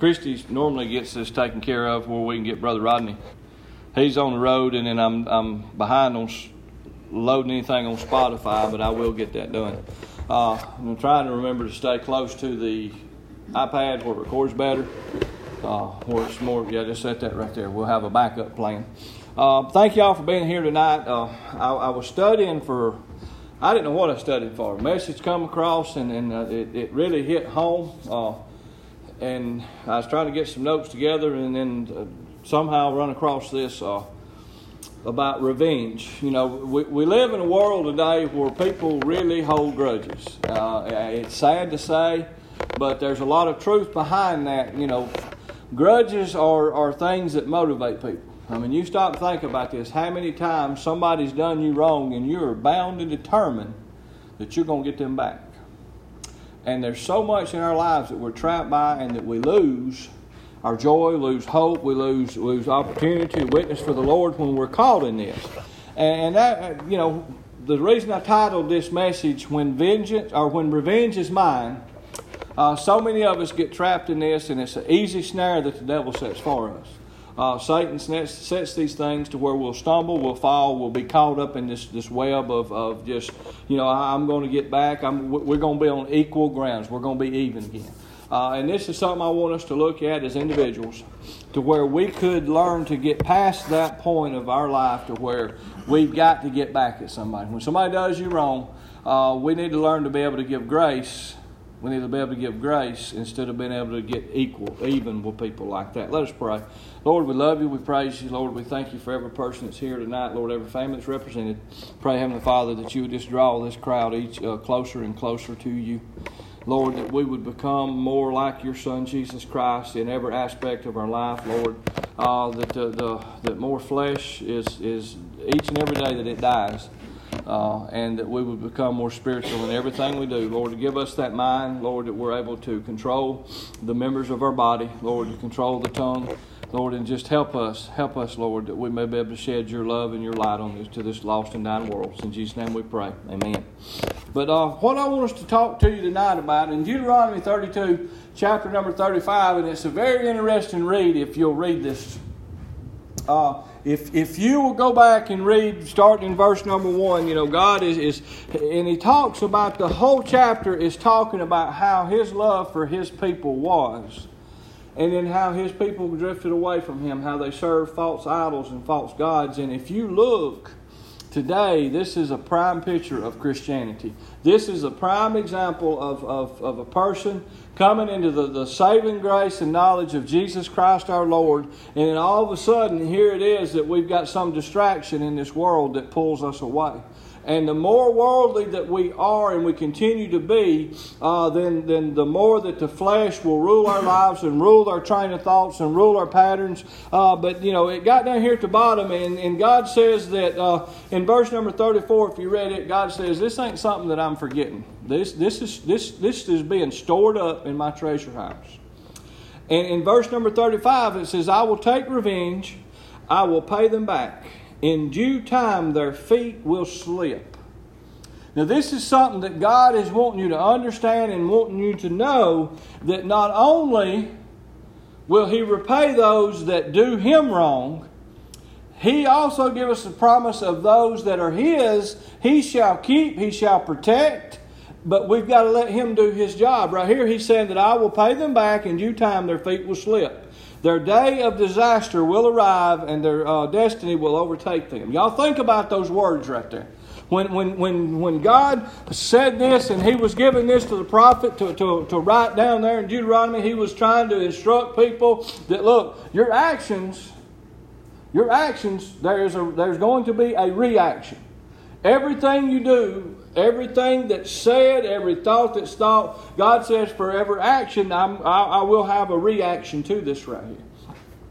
Christy normally gets this taken care of where we can get Brother Rodney. He's on the road, and then I'm I'm behind on loading anything on Spotify, but I will get that done. Uh, I'm trying to remember to stay close to the iPad where it records better, uh, where it's more. Yeah, just set that right there. We'll have a backup plan. Uh, thank y'all for being here tonight. Uh, I, I, was studying for. I didn't know what I studied for. A message come across, and, and uh, it, it really hit home uh, and I was trying to get some notes together, and then uh, somehow run across this uh, about revenge. You know, we, we live in a world today where people really hold grudges. Uh, it's sad to say, but there's a lot of truth behind that. You know, grudges are, are things that motivate people. I mean, you stop and think about this. How many times somebody's done you wrong, and you're bound and determined that you're going to get them back? And there's so much in our lives that we're trapped by and that we lose our joy, lose hope, we lose lose opportunity to witness for the Lord when we're caught in this. And that you know, the reason I titled this message "When Vengeance" or "When Revenge Is Mine," uh, so many of us get trapped in this, and it's an easy snare that the devil sets for us. Uh, Satan sets, sets, these things to where we'll stumble, we'll fall, we'll be caught up in this, this web of, of just, you know, I'm going to get back. I'm, we're going to be on equal grounds. We're going to be even again. Uh, and this is something I want us to look at as individuals to where we could learn to get past that point of our life to where we've got to get back at somebody. When somebody does you wrong, uh, we need to learn to be able to give grace we need to be able to give grace instead of being able to get equal, even with people like that. Let us pray. Lord, we love you. We praise you. Lord, we thank you for every person that's here tonight. Lord, every family that's represented. Pray, Heavenly Father, that you would just draw this crowd each uh, closer and closer to you. Lord, that we would become more like your Son, Jesus Christ, in every aspect of our life, Lord. Uh, that, the, the, that more flesh is, is each and every day that it dies uh, and that we would become more spiritual in everything we do. Lord, to give us that mind, Lord, that we're able to control the members of our body, Lord, to control the tongue. Lord, and just help us, help us, Lord, that we may be able to shed your love and your light on this to this lost and dying world. In Jesus' name we pray. Amen. But uh, what I want us to talk to you tonight about in Deuteronomy 32, chapter number 35, and it's a very interesting read if you'll read this. Uh, if, if you will go back and read, starting in verse number one, you know, God is, is, and He talks about the whole chapter is talking about how His love for His people was. And then how His people drifted away from Him, how they served false idols and false gods. And if you look today, this is a prime picture of Christianity. This is a prime example of, of, of a person coming into the, the saving grace and knowledge of Jesus Christ our Lord, and then all of a sudden, here it is that we've got some distraction in this world that pulls us away. And the more worldly that we are and we continue to be, uh, then, then the more that the flesh will rule our lives and rule our train of thoughts and rule our patterns. Uh, but, you know, it got down here at the bottom, and, and God says that uh, in verse number 34, if you read it, God says, This ain't something that I'm forgetting. This, this, is, this, this is being stored up in my treasure house. And in verse number 35, it says, I will take revenge, I will pay them back in due time their feet will slip. Now, this is something that God is wanting you to understand and wanting you to know that not only will He repay those that do Him wrong, He also gives us the promise of those that are His, He shall keep, He shall protect, but we've got to let Him do His job. Right here, He's saying that I will pay them back, in due time their feet will slip. Their day of disaster will arrive and their uh, destiny will overtake them. Y'all think about those words right there. When, when, when, when God said this and He was giving this to the prophet to, to, to write down there in Deuteronomy, He was trying to instruct people that look, your actions, your actions, there's, a, there's going to be a reaction. Everything you do Everything that's said, every thought that's thought, God says for every action, I, I will have a reaction to this right here.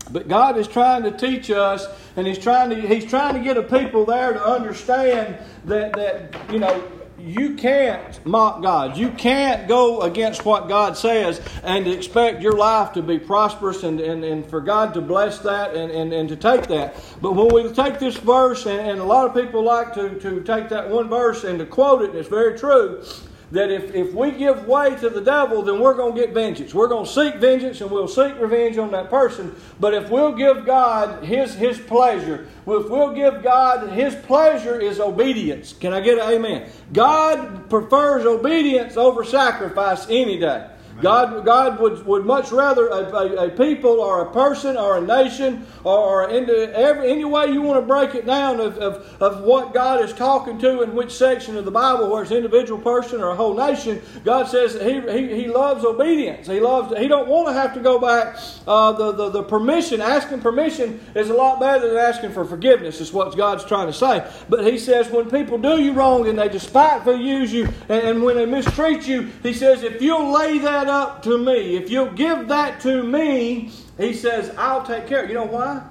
But God is trying to teach us, and He's trying to He's trying to get a people there to understand that that you know you can't mock God. You can't go against what God says and expect your life to be prosperous and, and, and for God to bless that and, and, and to take that. But when we take this verse, and, and a lot of people like to, to take that one verse and to quote it, and it's very true, that if, if we give way to the devil, then we're going to get vengeance. We're going to seek vengeance and we'll seek revenge on that person. But if we'll give God his, his pleasure, if we'll give God his pleasure is obedience. Can I get an amen? God prefers obedience over sacrifice any day. God, God would, would much rather a, a, a, people or a person or a nation or, or into every, any way you want to break it down of, of, of what God is talking to in which section of the Bible, where it's an individual person or a whole nation, God says that he, he, he loves obedience. He loves he don't want to have to go back. Uh, the, the, the permission, asking permission is a lot better than asking for forgiveness, is what God's trying to say. But he says when people do you wrong and they despitefully use you and, and when they mistreat you, he says if you'll lay that that up to me, if you'll give that to me, he says, I'll take care. You know why?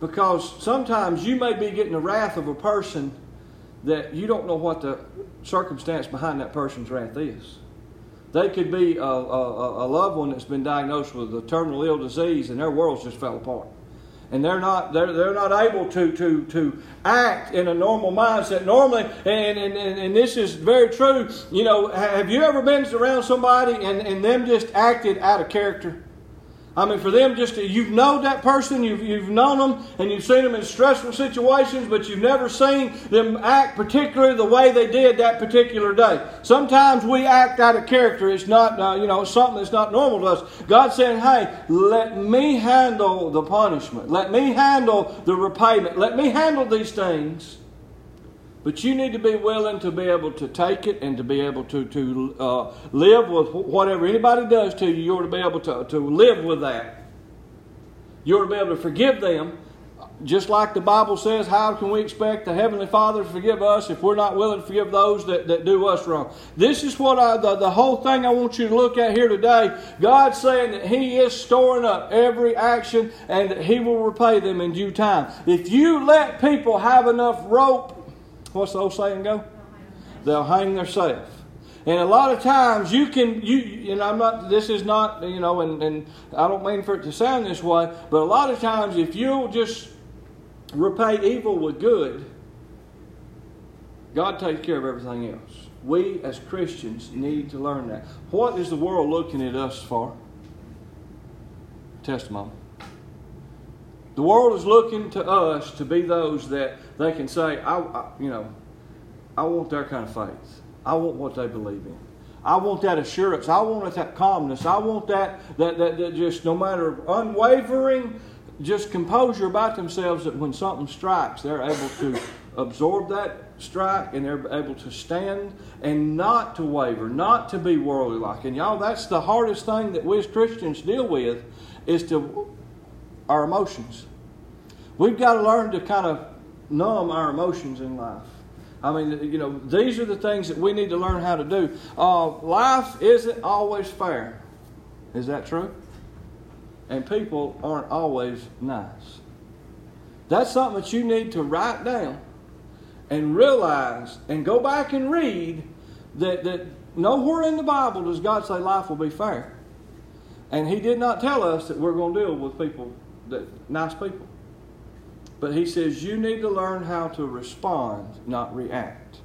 Because sometimes you may be getting the wrath of a person that you don't know what the circumstance behind that person's wrath is. They could be a, a, a loved one that's been diagnosed with a terminal ill disease and their world's just fell apart and they're not they're, they're not able to to to act in a normal mindset. Normally and, and, and, this is very true. You know have you ever been around somebody and, and them just acted out of character I mean, for them, just to, you've known that person, you've, you've known them, and you've seen them in stressful situations, but you've never seen them act particularly the way they did that particular day. Sometimes we act out of character. It's not, uh, you know, something that's not normal to us. God's saying, hey, let me handle the punishment. Let me handle the repayment. Let me handle these things. But you need to be willing to be able to take it and to be able to, to uh, live with whatever anybody does to you. You ought to be able to, to live with that. You ought to be able to forgive them. Just like the Bible says, how can we expect the Heavenly Father to forgive us if we're not willing to forgive those that, that do us wrong? This is what I, the, the whole thing I want you to look at here today. God's saying that He is storing up every action and that He will repay them in due time. If you let people have enough rope What's the old saying go? They'll hang themselves. And a lot of times you can you and I'm not this is not you know and, and I don't mean for it to sound this way, but a lot of times if you'll just repay evil with good, God takes care of everything else. We as Christians need to learn that. What is the world looking at us for? Testimony. The world is looking to us to be those that they can say, I, I, you know, I want their kind of faith. I want what they believe in. I want that assurance. I want that calmness. I want that, that, that, that just no matter unwavering, just composure about themselves that when something strikes, they're able to absorb that strike and they're able to stand and not to waver, not to be worldly like. And y'all, that's the hardest thing that we as Christians deal with is to our emotions. We've got to learn to kind of numb our emotions in life. I mean, you know, these are the things that we need to learn how to do. Uh, life isn't always fair. Is that true? And people aren't always nice. That's something that you need to write down and realize and go back and read that, that nowhere in the Bible does God say life will be fair. And He did not tell us that we're going to deal with people, that nice people. But he says you need to learn how to respond, not react.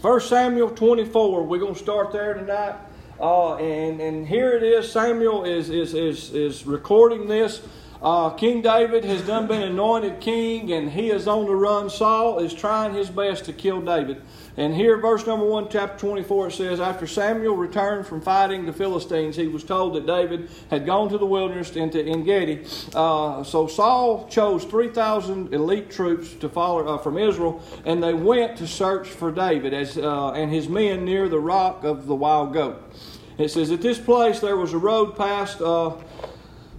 1 Samuel 24, we're going to start there tonight. Uh, and, and here it is. Samuel is, is, is, is recording this. Uh, king David has done been anointed king, and he is on the run. Saul is trying his best to kill David. And here, verse number 1, chapter 24, it says After Samuel returned from fighting the Philistines, he was told that David had gone to the wilderness into En Gedi. Uh, so Saul chose 3,000 elite troops to follow uh, from Israel, and they went to search for David as, uh, and his men near the rock of the wild goat. It says, At this place there was a road past, uh,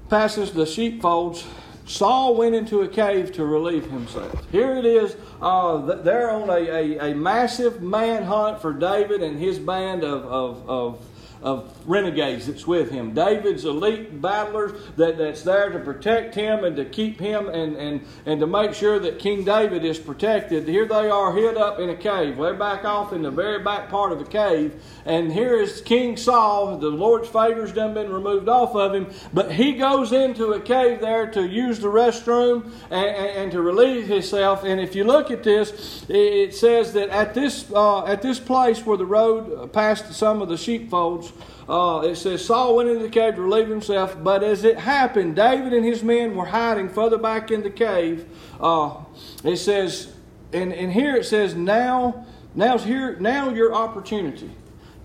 passes the sheepfolds Saul went into a cave to relieve himself. Here it is. Uh, they're on a, a, a, massive manhunt for David and his band of, of, of, of renegades that's with him. David's elite battlers that, that's there to protect him and to keep him and, and, and to make sure that King David is protected. Here they are hid up in a cave. They're back off in the very back part of the cave. And here is King Saul. The Lord's favor's done been removed off of him. But he goes into a cave there to use the restroom and, and, and to relieve himself. And if you look at this, it says that at this, uh, at this place where the road passed some of the sheepfolds, uh, it says Saul went into the cave to relieve himself, but as it happened, David and his men were hiding further back in the cave. Uh, it says, and, and here it says, now, now's here, now your opportunity.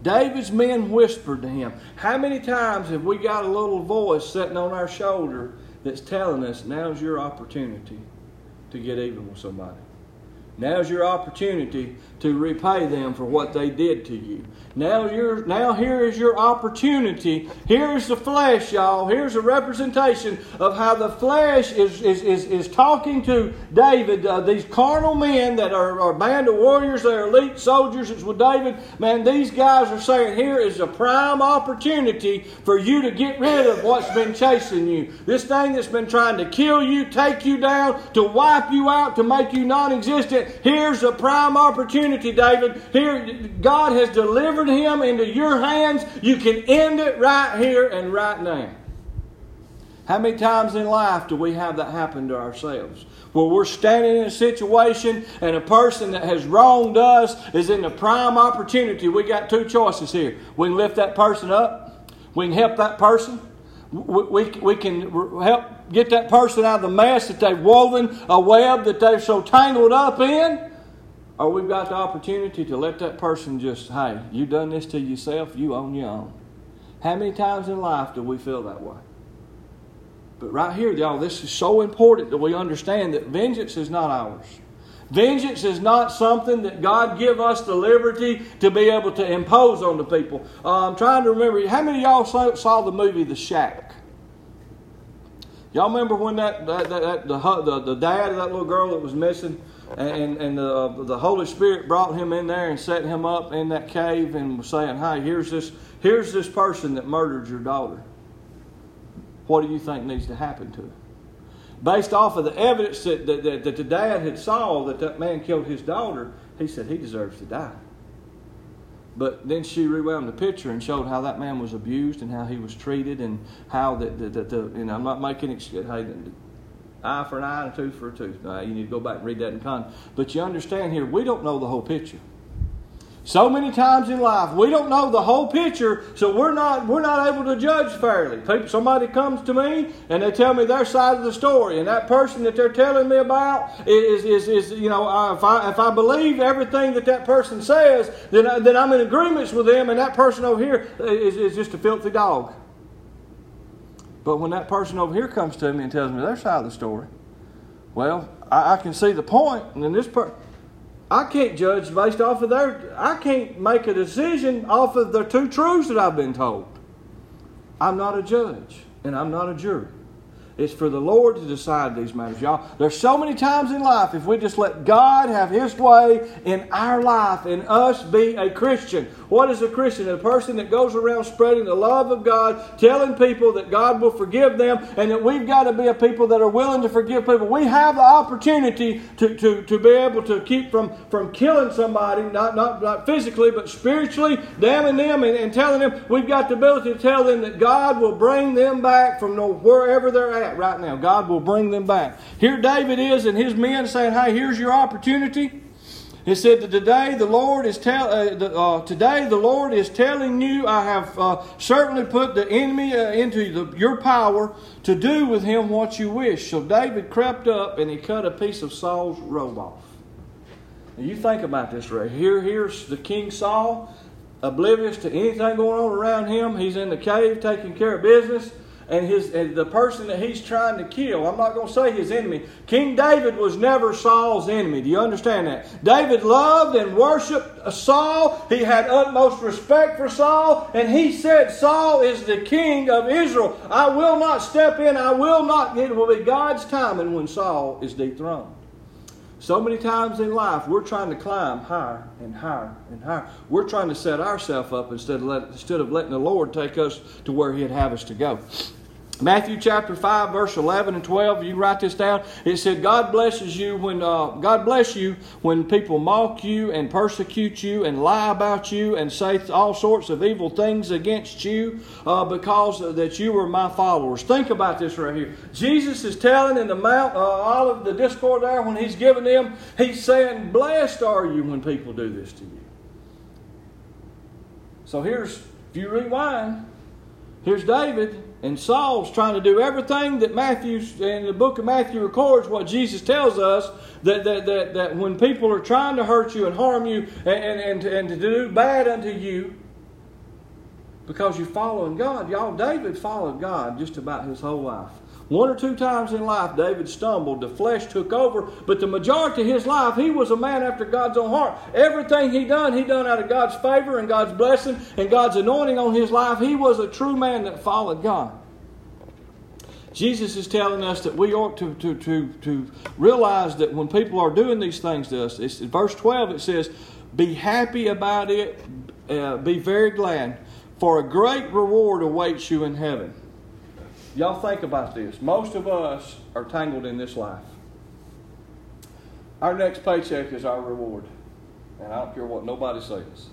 David's men whispered to him. How many times have we got a little voice sitting on our shoulder that's telling us, now's your opportunity to get even with somebody? Now's your opportunity to repay them for what they did to you. Now, you're, now here is your opportunity. Here's the flesh, y'all. Here's a representation of how the flesh is, is, is, is talking to David. Uh, these carnal men that are, are a band of warriors, they're elite soldiers. It's with David. Man, these guys are saying here is a prime opportunity for you to get rid of what's been chasing you. This thing that's been trying to kill you, take you down, to wipe you out, to make you non existent. Here's a prime opportunity, David. Here, God has delivered delivered him into your hands, you can end it right here and right now. How many times in life do we have that happen to ourselves? Where we're standing in a situation and a person that has wronged us is in the prime opportunity. We got two choices here. We can lift that person up, we can help that person, we, we, we can help get that person out of the mess that they've woven, a web that they've so tangled up in or we've got the opportunity to let that person just, hey, you done this to yourself, you own your own. How many times in life do we feel that way? But right here, y'all, this is so important that we understand that vengeance is not ours. Vengeance is not something that God give us the liberty to be able to impose on the people. Uh, I'm trying to remember, how many y'all saw, saw the movie The Shack? Y'all remember when that, that, that the, the, the dad of that little girl that was missing and, and the, uh, the Holy Spirit brought him in there and set him up in that cave and was saying, Hey, here's this, here's this person that murdered your daughter. What do you think needs to happen to him? Based off of the evidence that, that, that, that the dad had saw that that man killed his daughter, he said he deserves to die. But then she rewound the picture and showed how that man was abused and how he was treated and how that the, the, the, you know I'm not making excuse. Hey, eye for an eye and a tooth for a tooth. Now, you need to go back and read that in context. But you understand here, we don't know the whole picture. So many times in life, we don't know the whole picture, so we're not we're not able to judge fairly. People, somebody comes to me and they tell me their side of the story, and that person that they're telling me about is is, is you know uh, if I if I believe everything that that person says, then I, then I'm in agreements with them, and that person over here is, is just a filthy dog. But when that person over here comes to me and tells me their side of the story, well, I, I can see the point, and then this person. I can't judge based off of their. I can't make a decision off of the two truths that I've been told. I'm not a judge, and I'm not a jury. It's for the Lord to decide these matters, y'all. There's so many times in life, if we just let God have His way in our life and us be a Christian. What is a Christian? A person that goes around spreading the love of God, telling people that God will forgive them, and that we've got to be a people that are willing to forgive people. We have the opportunity to, to, to be able to keep from, from killing somebody, not, not, not physically, but spiritually, damning them and, and telling them we've got the ability to tell them that God will bring them back from wherever they're at at right now. God will bring them back. Here David is and his men saying, Hey, here's your opportunity. He said that today the Lord is tell uh, the, uh, today the Lord is telling you I have uh, certainly put the enemy uh, into the, your power to do with him what you wish. So David crept up and he cut a piece of Saul's robe off. Now you think about this right here. Here's the King Saul, oblivious to anything going on around him. He's in the cave taking care of business and his and the person that he's trying to kill. I'm not going to say his enemy. King David was never Saul's enemy. Do you understand that? David loved and worshiped Saul. He had utmost respect for Saul, and he said, "Saul is the king of Israel. I will not step in. I will not. It will be God's timing when Saul is dethroned." So many times in life, we're trying to climb higher and higher and higher. We're trying to set ourselves up instead of, let, instead of letting the Lord take us to where He'd have us to go. Matthew chapter 5, verse 11 and 12, you write this down. It said, God blesses you when, uh, God bless you when people mock you and persecute you and lie about you and say all sorts of evil things against you uh, because that you are my followers. Think about this right here. Jesus is telling in the Mount, uh, all of the discord there, when he's giving them, he's saying, Blessed are you when people do this to you. So here's, if you rewind, here's David and Saul's trying to do everything that Matthew, in the book of Matthew, records what Jesus tells us that, that, that, that when people are trying to hurt you and harm you and, and, and, and to do bad unto you because you're following God. Y'all, David followed God just about his whole life. One or two times in life, David stumbled. The flesh took over, but the majority of his life, he was a man after God's own heart. Everything he done, he done out of God's favor and God's blessing and God's anointing on his life. He was a true man that followed God. Jesus is telling us that we ought to, to, to, to realize that when people are doing these things to us, it's, verse 12 it says, Be happy about it, uh, be very glad, for a great reward awaits you in heaven. Y'all think about this. Most of us are tangled in this life. Our next paycheck is our reward. And I don't care what nobody says.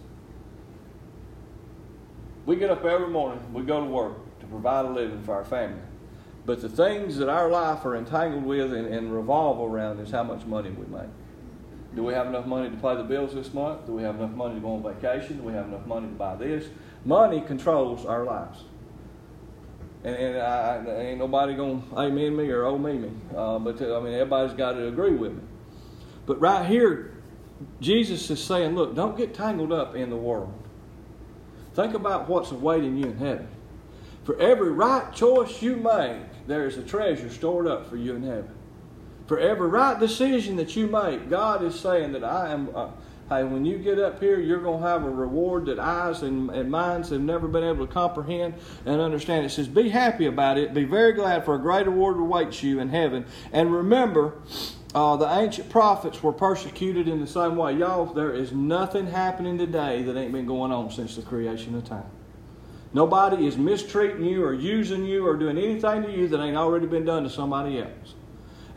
We get up every morning, we go to work to provide a living for our family. But the things that our life are entangled with and, and revolve around is how much money we make. Do we have enough money to pay the bills this month? Do we have enough money to go on vacation? Do we have enough money to buy this? Money controls our lives. And, and I, I, ain't nobody to amen me or owe me me. Uh, but I mean, everybody's got to agree with me. But right here, Jesus is saying, look, don't get tangled up in the world. Think about what's awaiting you in heaven. For every right choice you make, there is a treasure stored up for you in heaven. For every right decision that you make, God is saying that I am. Uh, hey, when you get up here, you're going to have a reward that eyes and, and minds have never been able to comprehend and understand. It says, Be happy about it. Be very glad, for a great reward awaits you in heaven. And remember, uh, the ancient prophets were persecuted in the same way. Y'all, there is nothing happening today that ain't been going on since the creation of time. Nobody is mistreating you or using you or doing anything to you that ain't already been done to somebody else.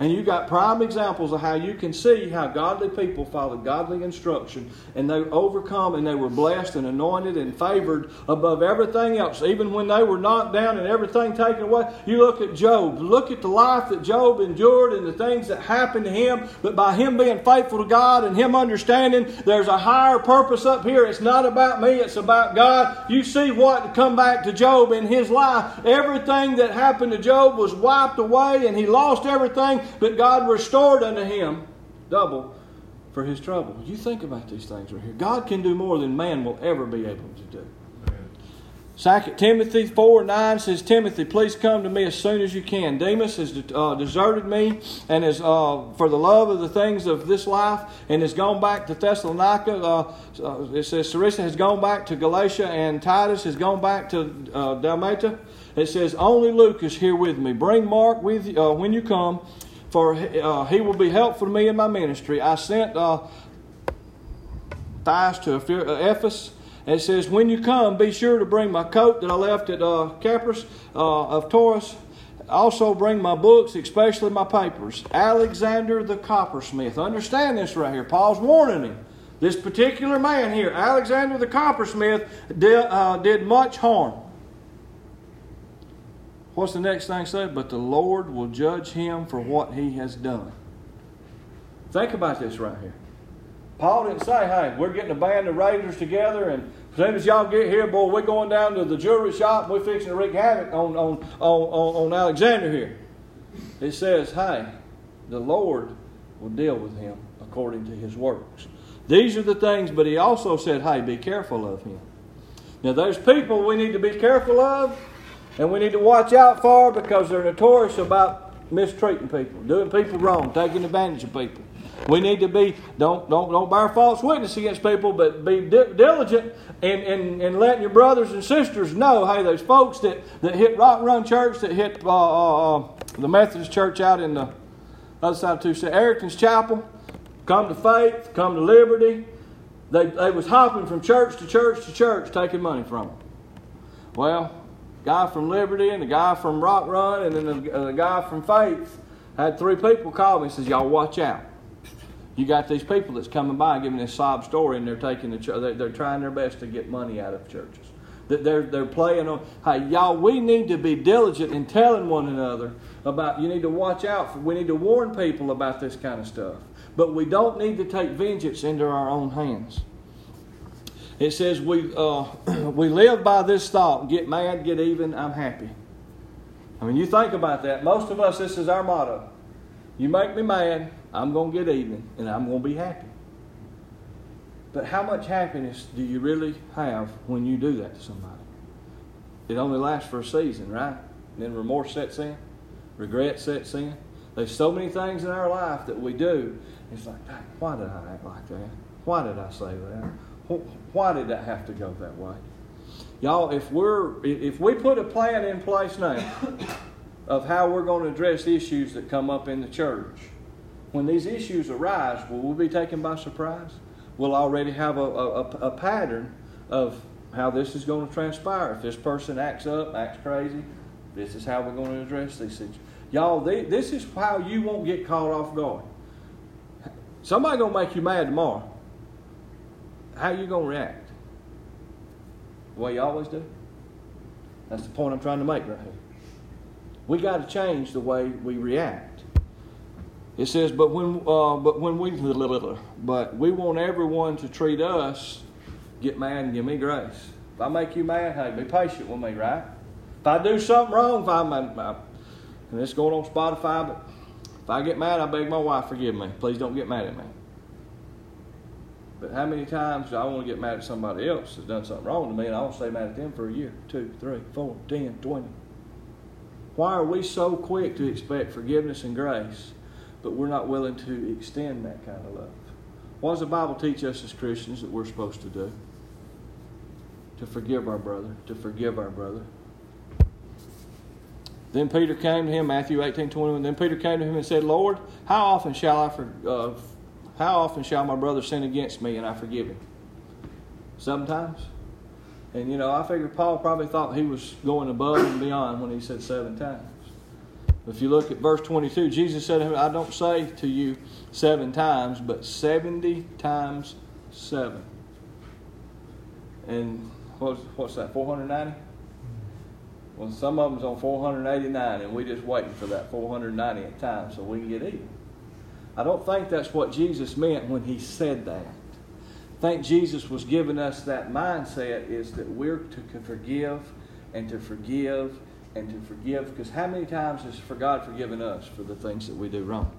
And you got prime examples of how you can see how godly people followed godly instruction and they overcome and they were blessed and anointed and favored above everything else. Even when they were knocked down and everything taken away, you look at Job. Look at the life that Job endured and the things that happened to him. But by him being faithful to God and him understanding there's a higher purpose up here, it's not about me, it's about God. You see what come back to Job in his life. Everything that happened to Job was wiped away and he lost everything but God restored unto him double for his trouble. You think about these things right here. God can do more than man will ever be able to do. Second Timothy 4 9 says, Timothy, please come to me as soon as you can. Demas has uh, deserted me and is uh, for the love of the things of this life and has gone back to Thessalonica. Uh, uh it says, Sarissa has gone back to Galatia and Titus has gone back to uh, Dalmatia. It says, Only Luke is here with me. Bring Mark with uh, when you come for uh, he will be helpful to me in my ministry. I sent uh, Thias to uh, Ephesus. And it says, When you come, be sure to bring my coat that I left at uh, Carpus uh, of Troas. Also, bring my books, especially my papers. Alexander the coppersmith. Understand this right here. Paul's warning him. This particular man here, Alexander the coppersmith, did, uh, did much harm. What's the next thing say? But the Lord will judge him for what he has done. Think about this right here. Paul didn't say, hey, we're getting a band of raiders together, and as soon as y'all get here, boy, we're going down to the jewelry shop and we're fixing to wreak havoc on, on, on, on Alexander here. It says, hey, the Lord will deal with him according to his works. These are the things, but he also said, hey, be careful of him. Now, there's people we need to be careful of, and we need to watch out for because they're notorious about mistreating people, doing people wrong, taking advantage of people. We need to be don't don't don't bear false witness against people, but be di- diligent in, in, in letting your brothers and sisters know. Hey, those folks that, that hit Rock Run Church, that hit uh, uh, uh, the Methodist Church out in the other side of Tucson, Erickson's Chapel. come to faith, come to liberty. They, they was hopping from church to church to church taking money from them. Well, guy from Liberty and the guy from Rock Run and then the, uh, guy from Faith had three people call me and says, y'all watch out. You got these people that's coming by and giving this sob story and they're taking the they're, they're trying their best to get money out of churches. They're, they're playing on, hey, y'all, we need to be diligent in telling one another about, you need to watch out. For, we need to warn people about this kind of stuff. But we don't need to take vengeance into our own hands. It says we, uh, we live by this thought get mad, get even, I'm happy. I mean, you think about that. Most of us, this is our motto. You make me mad, I'm going to get even, and I'm going to be happy. But how much happiness do you really have when you do that to somebody? It only lasts for a season, right? And then remorse sets in, regret sets in. There's so many things in our life that we do. It's like, why did I act like that? Why did I say that? Why did that have to go that way? Y'all, if we're if we put a plan in place now of how we're going to address issues that come up in the church, when these issues arise, will we be taken by surprise? We'll already have a, a, a pattern of how this is going to transpire. If this person acts up, acts crazy, this is how we're going to address these situations. Y'all, this is how you won't get caught off guard. Somebody gonna make you mad tomorrow. How you gonna react? The way you always do. That's the point I'm trying to make right here. We got to change the way we react. It says, but when, uh, but when we, but we want everyone to treat us, get mad and give me grace. If I make you mad, hey, be patient with me, right? If I do something wrong, if I'm, and it's going on Spotify, but if I get mad, I beg my wife, forgive me. Please don't get mad at me. But how many times do I want to get mad at somebody else that's done something wrong to me and I want to stay mad at them for a year, two, three, four, ten, twenty? Why are we so quick to expect forgiveness and grace, but we're not willing to extend that kind of love? What does the Bible teach us as Christians that we're supposed to do? To forgive our brother, to forgive our brother. Then Peter came to him, Matthew 18, 21. Then Peter came to him and said, Lord, how often shall I for, uh, how often shall my brother sin against me and I forgive him? Sometimes. And you know, I figure Paul probably thought he was going above and beyond when he said seven times. If you look at verse 22, Jesus said, I don't say to you seven times, but 70 times seven. And what's, what's that, 490? Well, some of them's on 489, and we just waiting for that 490th time so we can get even. I don't think that's what Jesus meant when he said that. I think Jesus was giving us that mindset is that we're to forgive and to forgive and to forgive. Because how many times has for God forgiven us for the things that we do wrong?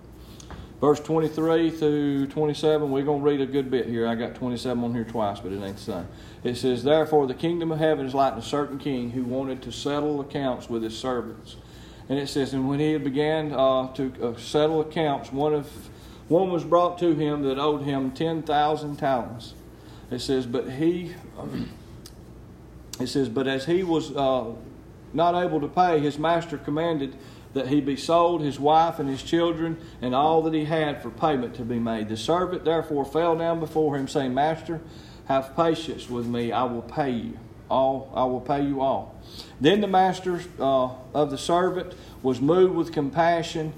Verse 23 through 27, we're going to read a good bit here. I got 27 on here twice, but it ain't the same. It says, Therefore, the kingdom of heaven is like a certain king who wanted to settle accounts with his servants. And it says, And when he had began uh, to uh, settle accounts, one, of, one was brought to him that owed him 10,000 talents. It says, But he. It says, But as he was uh, not able to pay, his master commanded that he be sold, his wife and his children, and all that he had for payment to be made. The servant therefore fell down before him, saying, Master, have patience with me, I will pay you. All I will pay you all. Then the master uh, of the servant was moved with compassion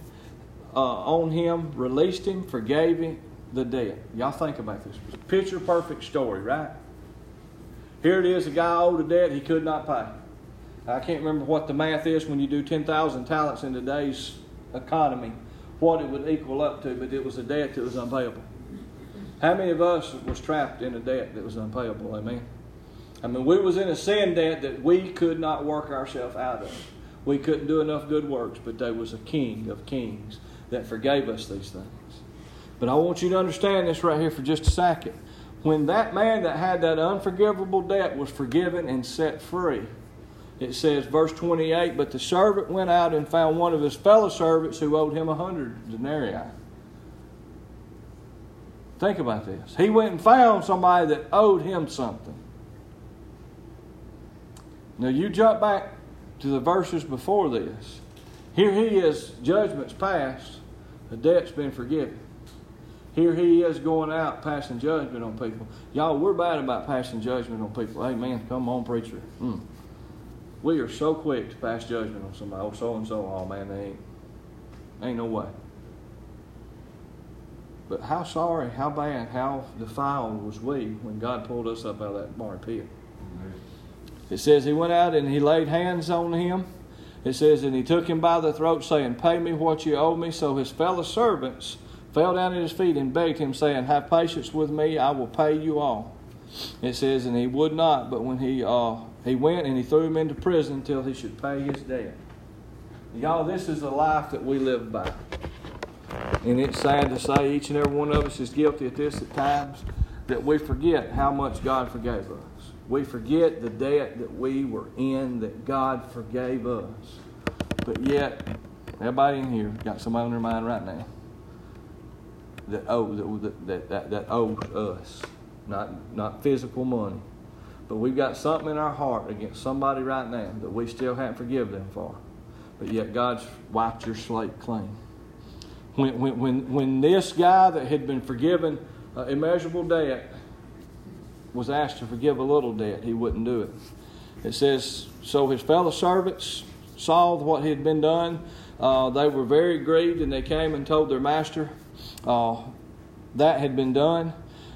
uh, on him, released him, forgave him the debt. Y'all think about this. Picture perfect story, right? Here it is, a guy owed a debt he could not pay. I can't remember what the math is when you do 10,000 talents in today's economy, what it would equal up to, but it was a debt that was unpayable. How many of us was trapped in a debt that was unpayable? Amen. I mean, we was in a sin debt that we could not work ourselves out of. We couldn't do enough good works, but there was a King of Kings that forgave us these things. But I want you to understand this right here for just a second. When that man that had that unforgivable debt was forgiven and set free, it says, verse 28, but the servant went out and found one of his fellow servants who owed him a hundred denarii. Think about this. He went and found somebody that owed him something. Now you jump back to the verses before this. Here he is, judgment's passed, the debt's been forgiven. here he is going out passing judgment on people. Y'all, we're bad about passing judgment on people. Amen. Come on, preacher. Mm. We are so quick to pass judgment on somebody. Oh, so and so. Oh, man, they ain't, ain't no way. But how sorry, how bad, how defiled was we when God pulled us up out of that barn pit? It says he went out and he laid hands on him. It says, and he took him by the throat, saying, Pay me what you owe me. So his fellow servants fell down at his feet and begged him, saying, Have patience with me, I will pay you all. It says, and he would not, but when he uh, he went and he threw him into prison till he should pay his debt. Y'all, this is the life that we live by. And it's sad to say each and every one of us is guilty at this at times that we forget how much God forgave us. We forget the debt that we were in that God forgave us. But yet, everybody in here got somebody on their mind right now that owe that, that, that, that owes us, not not physical money, but we've got something in our heart against somebody right now that we still haven't forgiven them for. But yet God's wiped your slate clean. When when when, when this guy that had been forgiven uh, immeasurable debt was asked to forgive a little debt, he wouldn't do it. It says, so his fellow servants saw what had been done. Uh, they were very grieved, and they came and told their master uh, that had been done.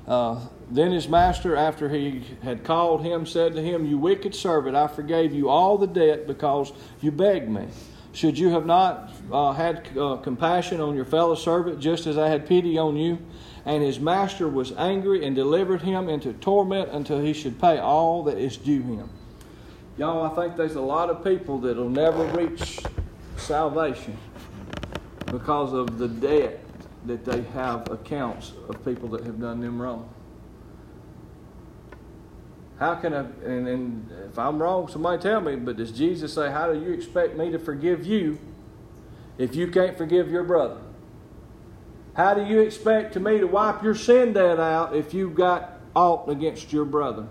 Uh, then his master, after he had called him, said to him, You wicked servant, I forgave you all the debt because you begged me. Should you have not uh, had uh, compassion on your fellow servant, just as I had pity on you? And his master was angry and delivered him into torment until he should pay all that is due him. Y'all, I think there's a lot of people that'll never reach salvation because of the debt that they have accounts of people that have done them wrong. How can I, and, and if I'm wrong, somebody tell me, but does Jesus say, How do you expect me to forgive you if you can't forgive your brother? How do you expect to me to wipe your sin debt out if you've got aught against your brother?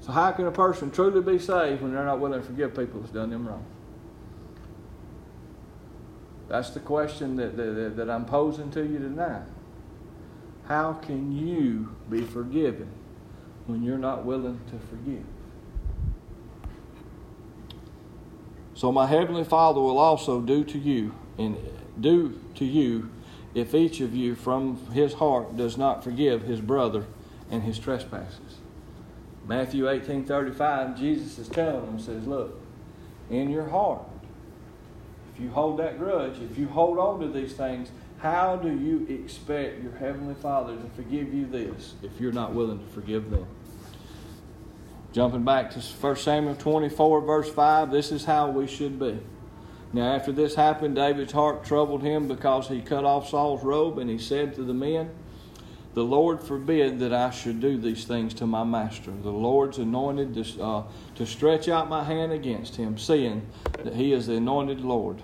So, how can a person truly be saved when they're not willing to forgive people that's done them wrong? That's the question that, that, that I'm posing to you tonight. How can you be forgiven when you're not willing to forgive? So my heavenly Father will also do to you and do to you if each of you from his heart does not forgive his brother and his trespasses. Matthew 18:35 Jesus is telling them says, look, in your heart if you hold that grudge, if you hold on to these things, how do you expect your Heavenly Father to forgive you this if you're not willing to forgive them? Jumping back to 1 Samuel 24, verse 5, this is how we should be. Now, after this happened, David's heart troubled him because he cut off Saul's robe, and he said to the men, The Lord forbid that I should do these things to my master. The Lord's anointed to, uh, to stretch out my hand against him, seeing that he is the anointed Lord.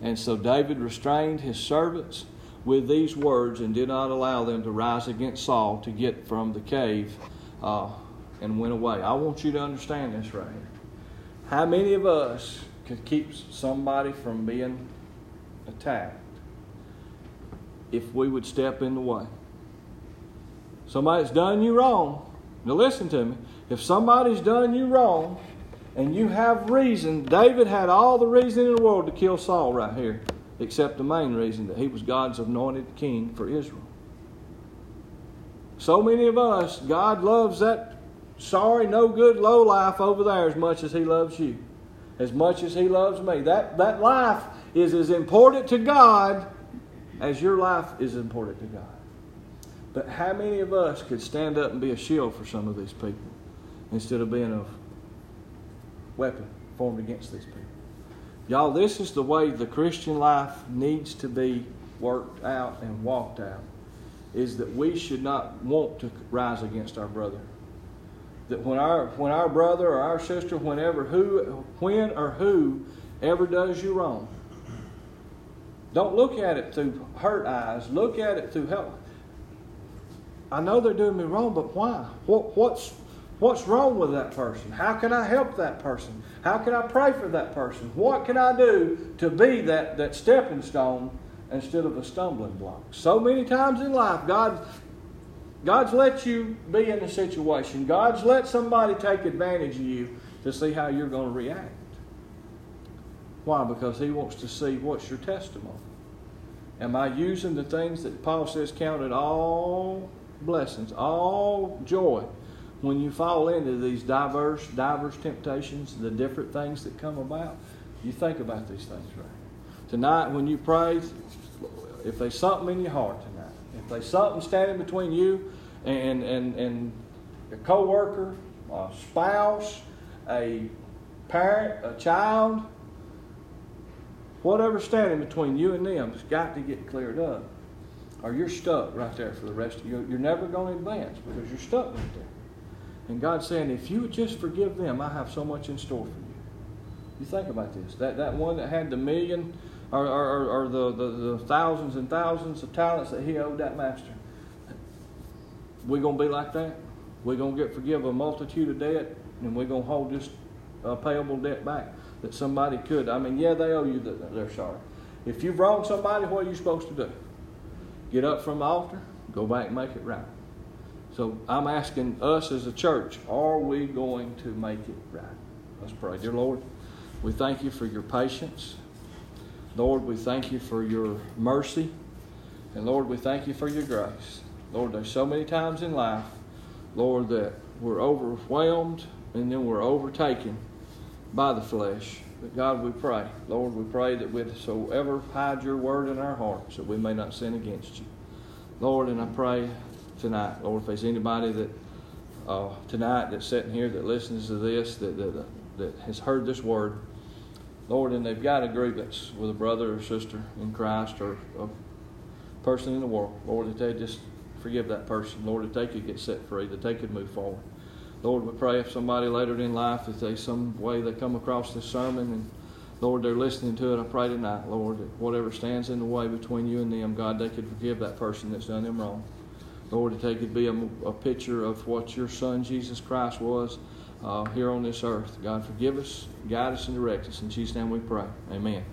And so David restrained his servants with these words and did not allow them to rise against Saul to get from the cave uh, and went away. I want you to understand this right here. How many of us could keep somebody from being attacked if we would step in the way? Somebody's done you wrong. Now listen to me. If somebody's done you wrong, and you have reason. David had all the reason in the world to kill Saul right here, except the main reason that he was God's anointed king for Israel. So many of us, God loves that sorry, no good, low life over there as much as He loves you, as much as He loves me. That, that life is as important to God as your life is important to God. But how many of us could stand up and be a shield for some of these people instead of being a weapon formed against these people. Y'all, this is the way the Christian life needs to be worked out and walked out. Is that we should not want to rise against our brother. That when our when our brother or our sister, whenever who when or who ever does you wrong, don't look at it through hurt eyes. Look at it through help. I know they're doing me wrong, but why? What, what's What's wrong with that person? How can I help that person? How can I pray for that person? What can I do to be that, that stepping stone instead of a stumbling block. So many times in life, God, God's let you be in a situation. God's let somebody take advantage of you to see how you're going to react. Why? Because He wants to see what's your testimony. Am I using the things that Paul says counted all blessings, all joy when you fall into these diverse, diverse temptations, the different things that come about? You think about these things, right? Tonight, when you pray, if there's something in your heart tonight, there's something standing between you and and and a coworker, a spouse, a parent, a child, whatever's standing between you and them has got to get cleared up. Or you're stuck right there for the rest of you. You're never going to advance because you're stuck right there. And God's saying, if you would just forgive them, I have so much in store for you. You think about this. That, that one that had the million or, or, or the, the, the thousands and thousands of talents that he owed that master. We're going to be like that. We're going to get forgive a multitude of debt, and we're going to hold this uh, payable debt back that somebody could. I mean, yeah, they owe you they're sorry. If you've wronged somebody, what are you supposed to do? Get up from the altar, go back and make it right. So I'm asking us as a church, are we going to make it right? Let's pray. Dear Lord, we thank you for your patience. Lord, we thank you for your mercy. And Lord, we thank you for your grace. Lord, there's so many times in life, Lord, that we're overwhelmed and then we're overtaken by the flesh. But God, we pray, Lord, we pray that we'd so ever hide your word in our hearts that we may not sin against you. Lord, and I pray tonight, Lord, if there's anybody that uh, tonight that's sitting here that listens to this, that, that, that has heard this word, Lord, and they've got a grievance with a brother or sister in Christ or a person in the world, Lord, that they just forgive that person, Lord, that they could get set free, that they could move forward. Lord, we pray if somebody later in life, if they some way they come across this sermon and Lord, they're listening to it. I pray tonight, Lord, that whatever stands in the way between you and them, God, they could forgive that person that's done them wrong. Lord, that they could be a, a picture of what your Son, Jesus Christ, was uh, here on this earth. God, forgive us, guide us, and direct us. In Jesus' name we pray. Amen.